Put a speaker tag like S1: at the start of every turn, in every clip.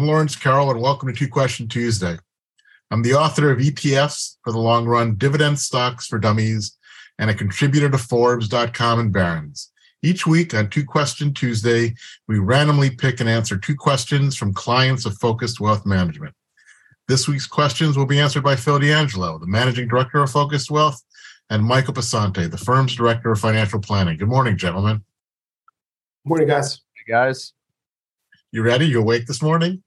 S1: I'm Lawrence Carroll, and welcome to Two Question Tuesday. I'm the author of ETFs for the long run, Dividend Stocks for Dummies, and a contributor to Forbes.com and Barron's. Each week on Two Question Tuesday, we randomly pick and answer two questions from clients of Focused Wealth Management. This week's questions will be answered by Phil D'Angelo, the Managing Director of Focused Wealth, and Michael Passante, the firm's Director of Financial Planning. Good morning, gentlemen.
S2: Good Morning, guys.
S3: Hey, guys.
S1: You ready? You awake this morning?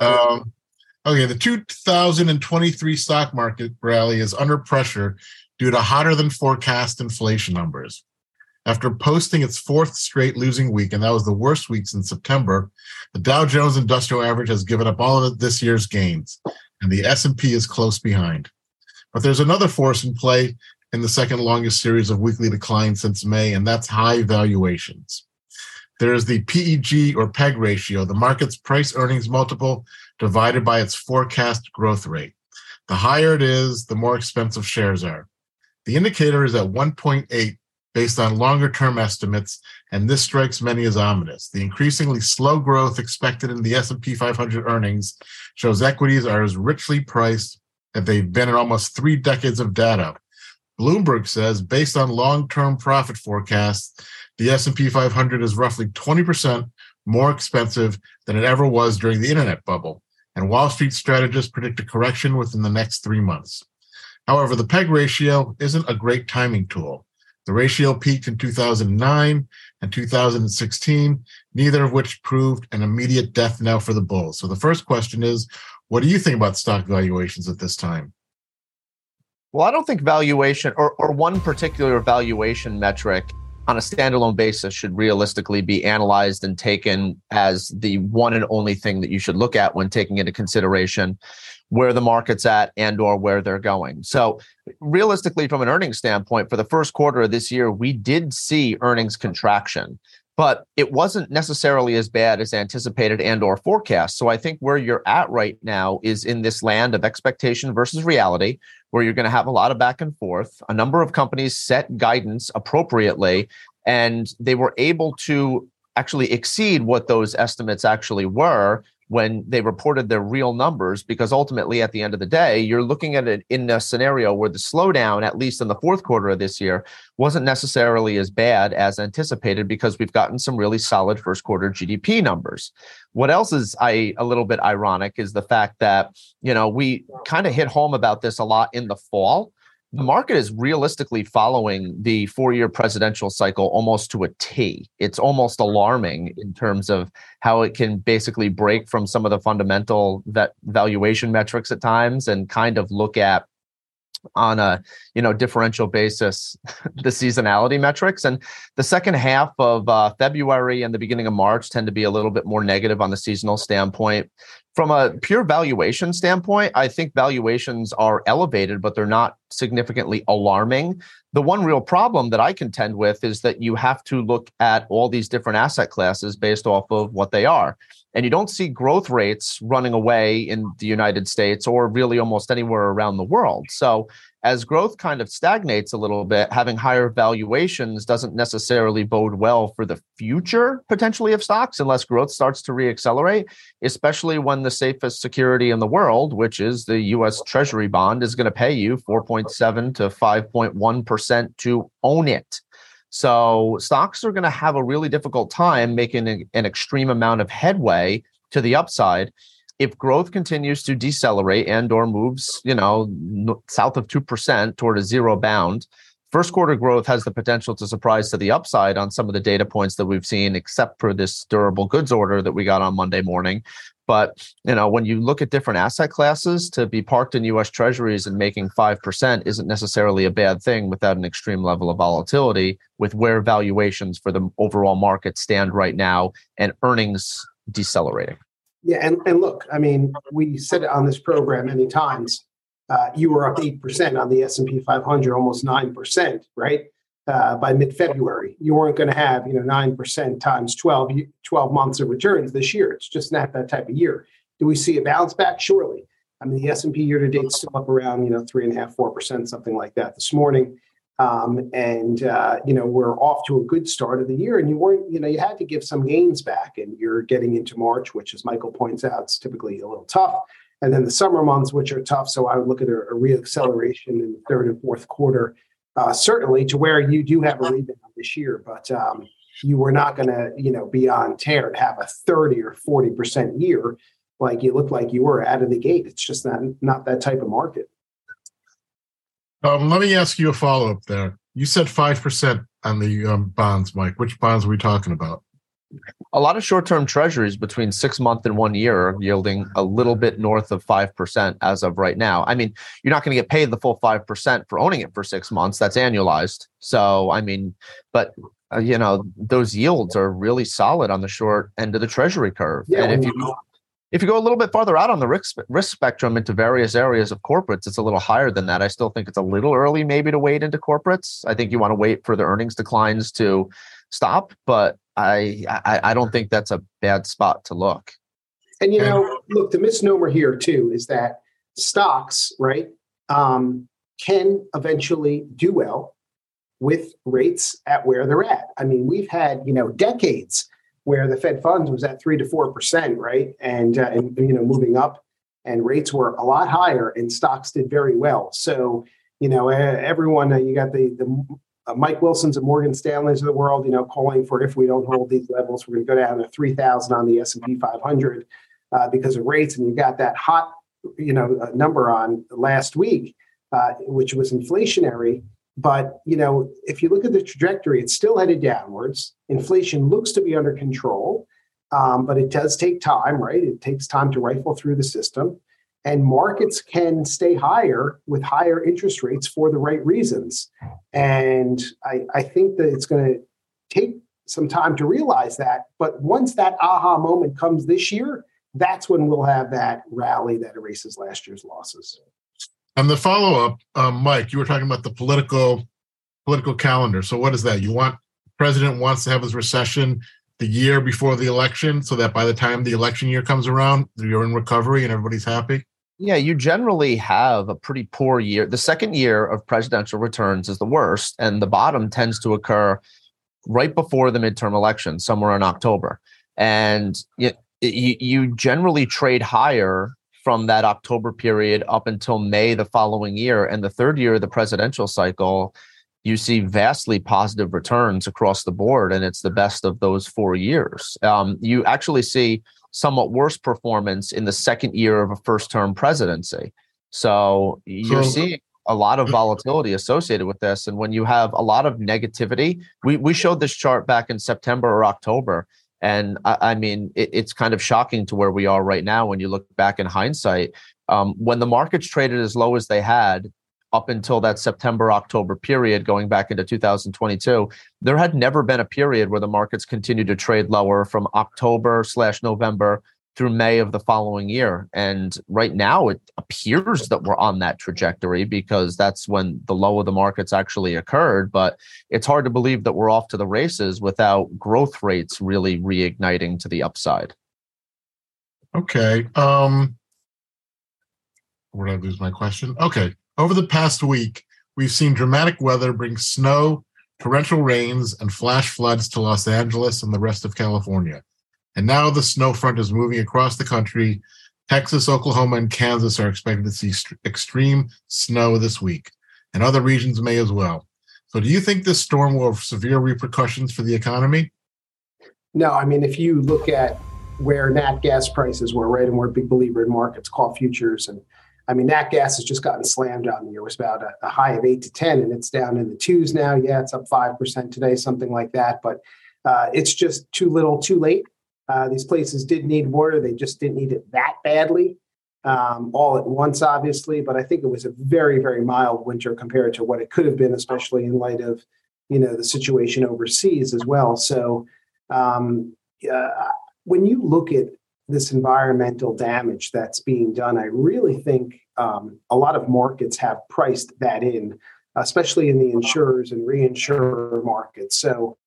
S1: Um, okay, the 2023 stock market rally is under pressure due to hotter than forecast inflation numbers. After posting its fourth straight losing week, and that was the worst week since September, the Dow Jones Industrial Average has given up all of this year's gains, and the S&P is close behind. But there's another force in play in the second longest series of weekly declines since May, and that's high valuations. There is the PEG or PEG ratio, the market's price earnings multiple divided by its forecast growth rate. The higher it is, the more expensive shares are. The indicator is at 1.8 based on longer term estimates, and this strikes many as ominous. The increasingly slow growth expected in the S&P 500 earnings shows equities are as richly priced as they've been in almost 3 decades of data. Bloomberg says based on long-term profit forecasts, the S&P 500 is roughly 20% more expensive than it ever was during the internet bubble, and Wall Street strategists predict a correction within the next 3 months. However, the PEG ratio isn't a great timing tool. The ratio peaked in 2009 and 2016, neither of which proved an immediate death knell for the bulls. So the first question is, what do you think about stock valuations at this time?
S3: Well, I don't think valuation or, or one particular valuation metric on a standalone basis should realistically be analyzed and taken as the one and only thing that you should look at when taking into consideration where the market's at and or where they're going. So realistically from an earnings standpoint for the first quarter of this year we did see earnings contraction but it wasn't necessarily as bad as anticipated and or forecast. So i think where you're at right now is in this land of expectation versus reality where you're going to have a lot of back and forth a number of companies set guidance appropriately and they were able to actually exceed what those estimates actually were when they reported their real numbers because ultimately at the end of the day you're looking at it in a scenario where the slowdown at least in the fourth quarter of this year wasn't necessarily as bad as anticipated because we've gotten some really solid first quarter GDP numbers. What else is I a little bit ironic is the fact that you know we kind of hit home about this a lot in the fall the market is realistically following the four year presidential cycle almost to a T. It's almost alarming in terms of how it can basically break from some of the fundamental that valuation metrics at times and kind of look at on a you know differential basis the seasonality metrics and the second half of uh, february and the beginning of march tend to be a little bit more negative on the seasonal standpoint from a pure valuation standpoint, I think valuations are elevated, but they're not significantly alarming. The one real problem that I contend with is that you have to look at all these different asset classes based off of what they are. And you don't see growth rates running away in the United States or really almost anywhere around the world. So as growth kind of stagnates a little bit, having higher valuations doesn't necessarily bode well for the future potentially of stocks unless growth starts to reaccelerate, especially when the safest security in the world, which is the US Treasury bond, is going to pay you 4.7 to 5.1% to own it. So stocks are going to have a really difficult time making an extreme amount of headway to the upside if growth continues to decelerate and or moves, you know, south of 2% toward a zero bound, first quarter growth has the potential to surprise to the upside on some of the data points that we've seen except for this durable goods order that we got on Monday morning. But, you know, when you look at different asset classes to be parked in US treasuries and making 5% isn't necessarily a bad thing without an extreme level of volatility with where valuations for the overall market stand right now and earnings decelerating.
S2: Yeah, and, and look, I mean, we said it on this program many times. Uh, you were up eight percent on the S and P 500, almost nine percent, right? Uh, by mid-February, you weren't going to have you know nine percent times 12, 12 months of returns this year. It's just not that type of year. Do we see a bounce back? Surely. I mean, the S and P year to date still up around you know three and a half, four percent, something like that. This morning, Um, and uh, you know we're off to a good start of the year, and you weren't, you know, you had to give some gains back, and you're getting into March, which, as Michael points out, is typically a little tough, and then the summer months, which are tough. So I would look at a, a reacceleration in the third and fourth quarter, uh, certainly to where you do have a rebound this year, but um, you were not going to, you know, be on tear to have a thirty or forty percent year like you look like you were out of the gate. It's just not not that type of market.
S1: Um, let me ask you a follow up there. You said 5% on the um, bonds, Mike. Which bonds are we talking about?
S3: A lot of short term treasuries between six month and one year are yielding a little bit north of 5% as of right now. I mean, you're not going to get paid the full 5% for owning it for six months. That's annualized. So, I mean, but uh, you know those yields are really solid on the short end of the treasury curve yeah, and if you if you go a little bit farther out on the risk risk spectrum into various areas of corporates, it's a little higher than that. I still think it's a little early, maybe, to wade into corporates. I think you want to wait for the earnings declines to stop, but I I, I don't think that's a bad spot to look.
S2: And you know, look, the misnomer here too is that stocks, right, um, can eventually do well with rates at where they're at. I mean, we've had you know decades where the Fed funds was at three to four percent, right, and uh, and you know moving up, and rates were a lot higher, and stocks did very well. So you know everyone, uh, you got the the uh, Mike Wilson's and Morgan Stanley's of the world, you know, calling for if we don't hold these levels, we're going to go down to three thousand on the S and P 500 uh, because of rates, and you got that hot, you know, uh, number on last week, uh, which was inflationary. But you know, if you look at the trajectory, it's still headed downwards. Inflation looks to be under control, um, but it does take time, right? It takes time to rifle through the system. And markets can stay higher with higher interest rates for the right reasons. And I, I think that it's going to take some time to realize that. But once that aha moment comes this year, that's when we'll have that rally that erases last year's losses.
S1: And the follow up, um, Mike, you were talking about the political political calendar. So what is that? You want president wants to have his recession the year before the election, so that by the time the election year comes around, you're in recovery and everybody's happy.
S3: Yeah, you generally have a pretty poor year. The second year of presidential returns is the worst, and the bottom tends to occur right before the midterm election, somewhere in October. And you, you generally trade higher from that October period up until May the following year. And the third year of the presidential cycle, you see vastly positive returns across the board, and it's the best of those four years. Um, you actually see somewhat worse performance in the second year of a first term presidency. So you're so, seeing a lot of volatility associated with this. And when you have a lot of negativity, we, we showed this chart back in September or October. And I, I mean, it, it's kind of shocking to where we are right now when you look back in hindsight. Um, when the markets traded as low as they had up until that September October period, going back into 2022, there had never been a period where the markets continued to trade lower from October slash November through May of the following year. And right now, it appears that we're on that trajectory because that's when the low of the markets actually occurred. But it's hard to believe that we're off to the races without growth rates really reigniting to the upside.
S1: Okay. Um, where did I lose my question? Okay. Over the past week, we've seen dramatic weather bring snow, torrential rains, and flash floods to Los Angeles and the rest of California. And now the snow front is moving across the country. Texas, Oklahoma, and Kansas are expected to see st- extreme snow this week, and other regions may as well. So, do you think this storm will have severe repercussions for the economy?
S2: No, I mean, if you look at where nat gas prices were, right, and we're a big believer in markets, call futures, and I mean, nat gas has just gotten slammed on the year. It was about a, a high of eight to 10, and it's down in the twos now. Yeah, it's up 5% today, something like that. But uh, it's just too little, too late. Uh, these places did need water. They just didn't need it that badly um, all at once, obviously. But I think it was a very, very mild winter compared to what it could have been, especially in light of you know the situation overseas as well. So um, uh, when you look at this environmental damage that's being done, I really think um, a lot of markets have priced that in, especially in the insurers and reinsurer markets. So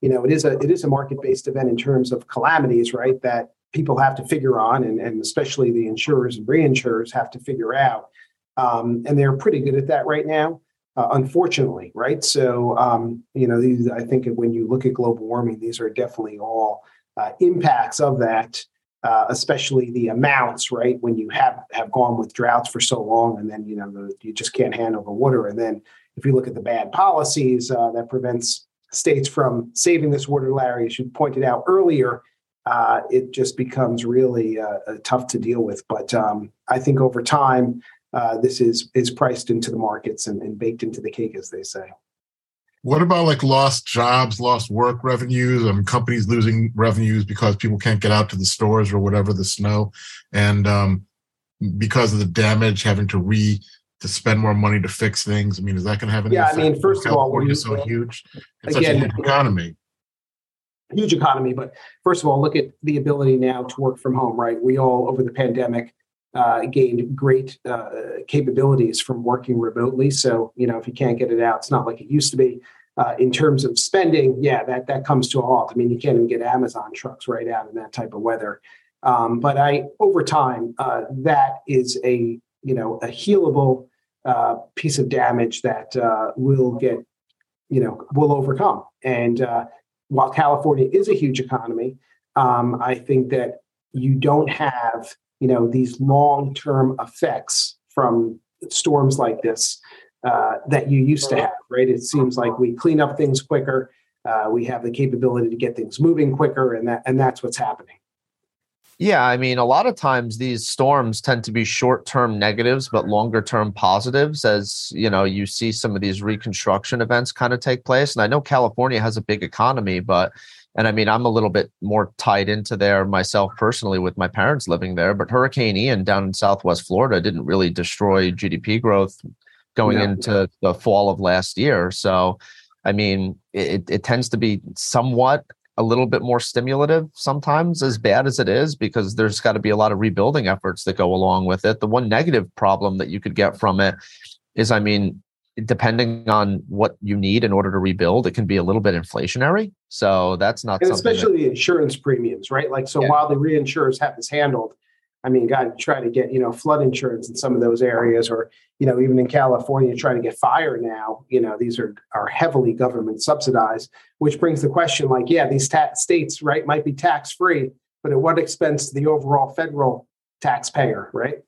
S2: you know, it is a it is a market based event in terms of calamities, right? That people have to figure on, and, and especially the insurers and reinsurers have to figure out. Um, and they're pretty good at that right now. uh, unfortunately, right? So, um, you know, these, I think when you look at global warming, these are definitely all uh, impacts of that, uh, especially the amounts, right? When you have, have gone with droughts for so long and then, you know, the, you just can't handle the water. And then if you look at the bad policies uh, that prevents states from saving this water, Larry, as you pointed out earlier, uh, it just becomes really uh, tough to deal with. But um, I think over time, uh, this is is priced into the markets and, and, baked into the cake, as they say.
S1: What about like lost jobs, lost work revenues, um, companies losing revenues because people can't get out to the stores or whatever the snow, and um, because of the damage, having to re to spend more money to fix things? I mean, is that going to have any?
S2: Yeah, I mean, first of all,
S1: we're so huge,
S2: it's again,
S1: such a huge economy
S2: huge economy. But first of all, look at the ability now to work from home, right? We all, over the pandemic, uh, gained great uh, capabilities from working remotely. So, you know, if you can't get it out, it's not like it used to be. Uh, in terms of spending, yeah, that that comes to a halt. I mean, you can't even get Amazon trucks right out in that type of weather. Um, but I, over time, uh, that is a you know a healable uh, piece of damage that uh, will get you know will overcome. And while California is a huge economy, um, I think that you don't have you know these long-term effects from storms like this uh, that you used to have. Right? It seems like we clean up things quicker. Uh, we have the capability to get things moving quicker, and that and that's what's happening.
S3: Yeah, I mean, a lot of times these storms tend to be short-term negatives, but mm-hmm. longer-term positives. As you know, you see some of these reconstruction events kind of take place, and I know California has a big economy, but and I mean, I'm a little bit more tied into there myself personally with my parents living there. But Hurricane Ian down in Southwest Florida didn't really destroy GDP growth going into the fall of last year. So, I mean, it, it tends to be somewhat a little bit more stimulative sometimes as bad as it is because there's got to be a lot of rebuilding efforts that go along with it. The one negative problem that you could get from it is i mean depending on what you need in order to rebuild it can be a little bit inflationary. So that's not
S2: and especially that, the insurance premiums right? Like so yeah. while the reinsurers have this handled I mean, God, try to get, you know, flood insurance in some of those areas, or, you know, even in California, trying to get fire now, you know, these are, are heavily government subsidized, which brings the question like, yeah, these ta- states, right, might be tax free, but at what expense to the overall federal taxpayer, right?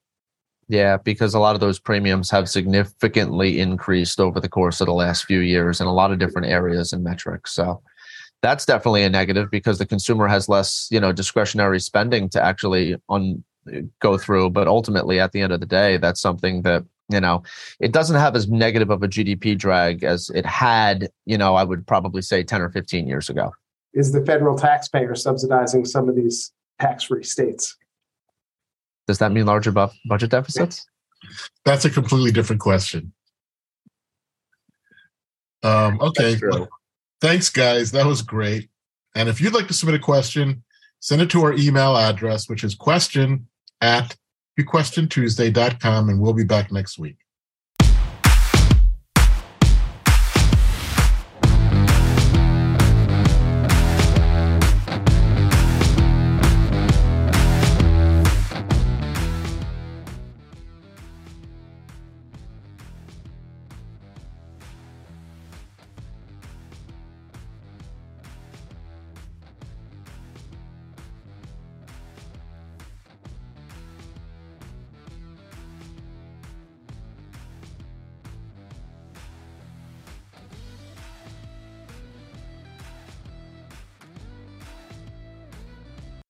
S3: Yeah, because a lot of those premiums have significantly increased over the course of the last few years in a lot of different areas and metrics. So, that's definitely a negative because the consumer has less you know discretionary spending to actually on go through. But ultimately, at the end of the day, that's something that you know it doesn't have as negative of a GDP drag as it had. You know, I would probably say ten or fifteen years ago.
S2: Is the federal taxpayer subsidizing some of these tax-free states?
S3: Does that mean larger bu- budget deficits?
S1: That's a completely different question. Um, okay. Well, thanks, guys. That was great. And if you'd like to submit a question, send it to our email address, which is question at bequestiontuesday.com, and we'll be back next week.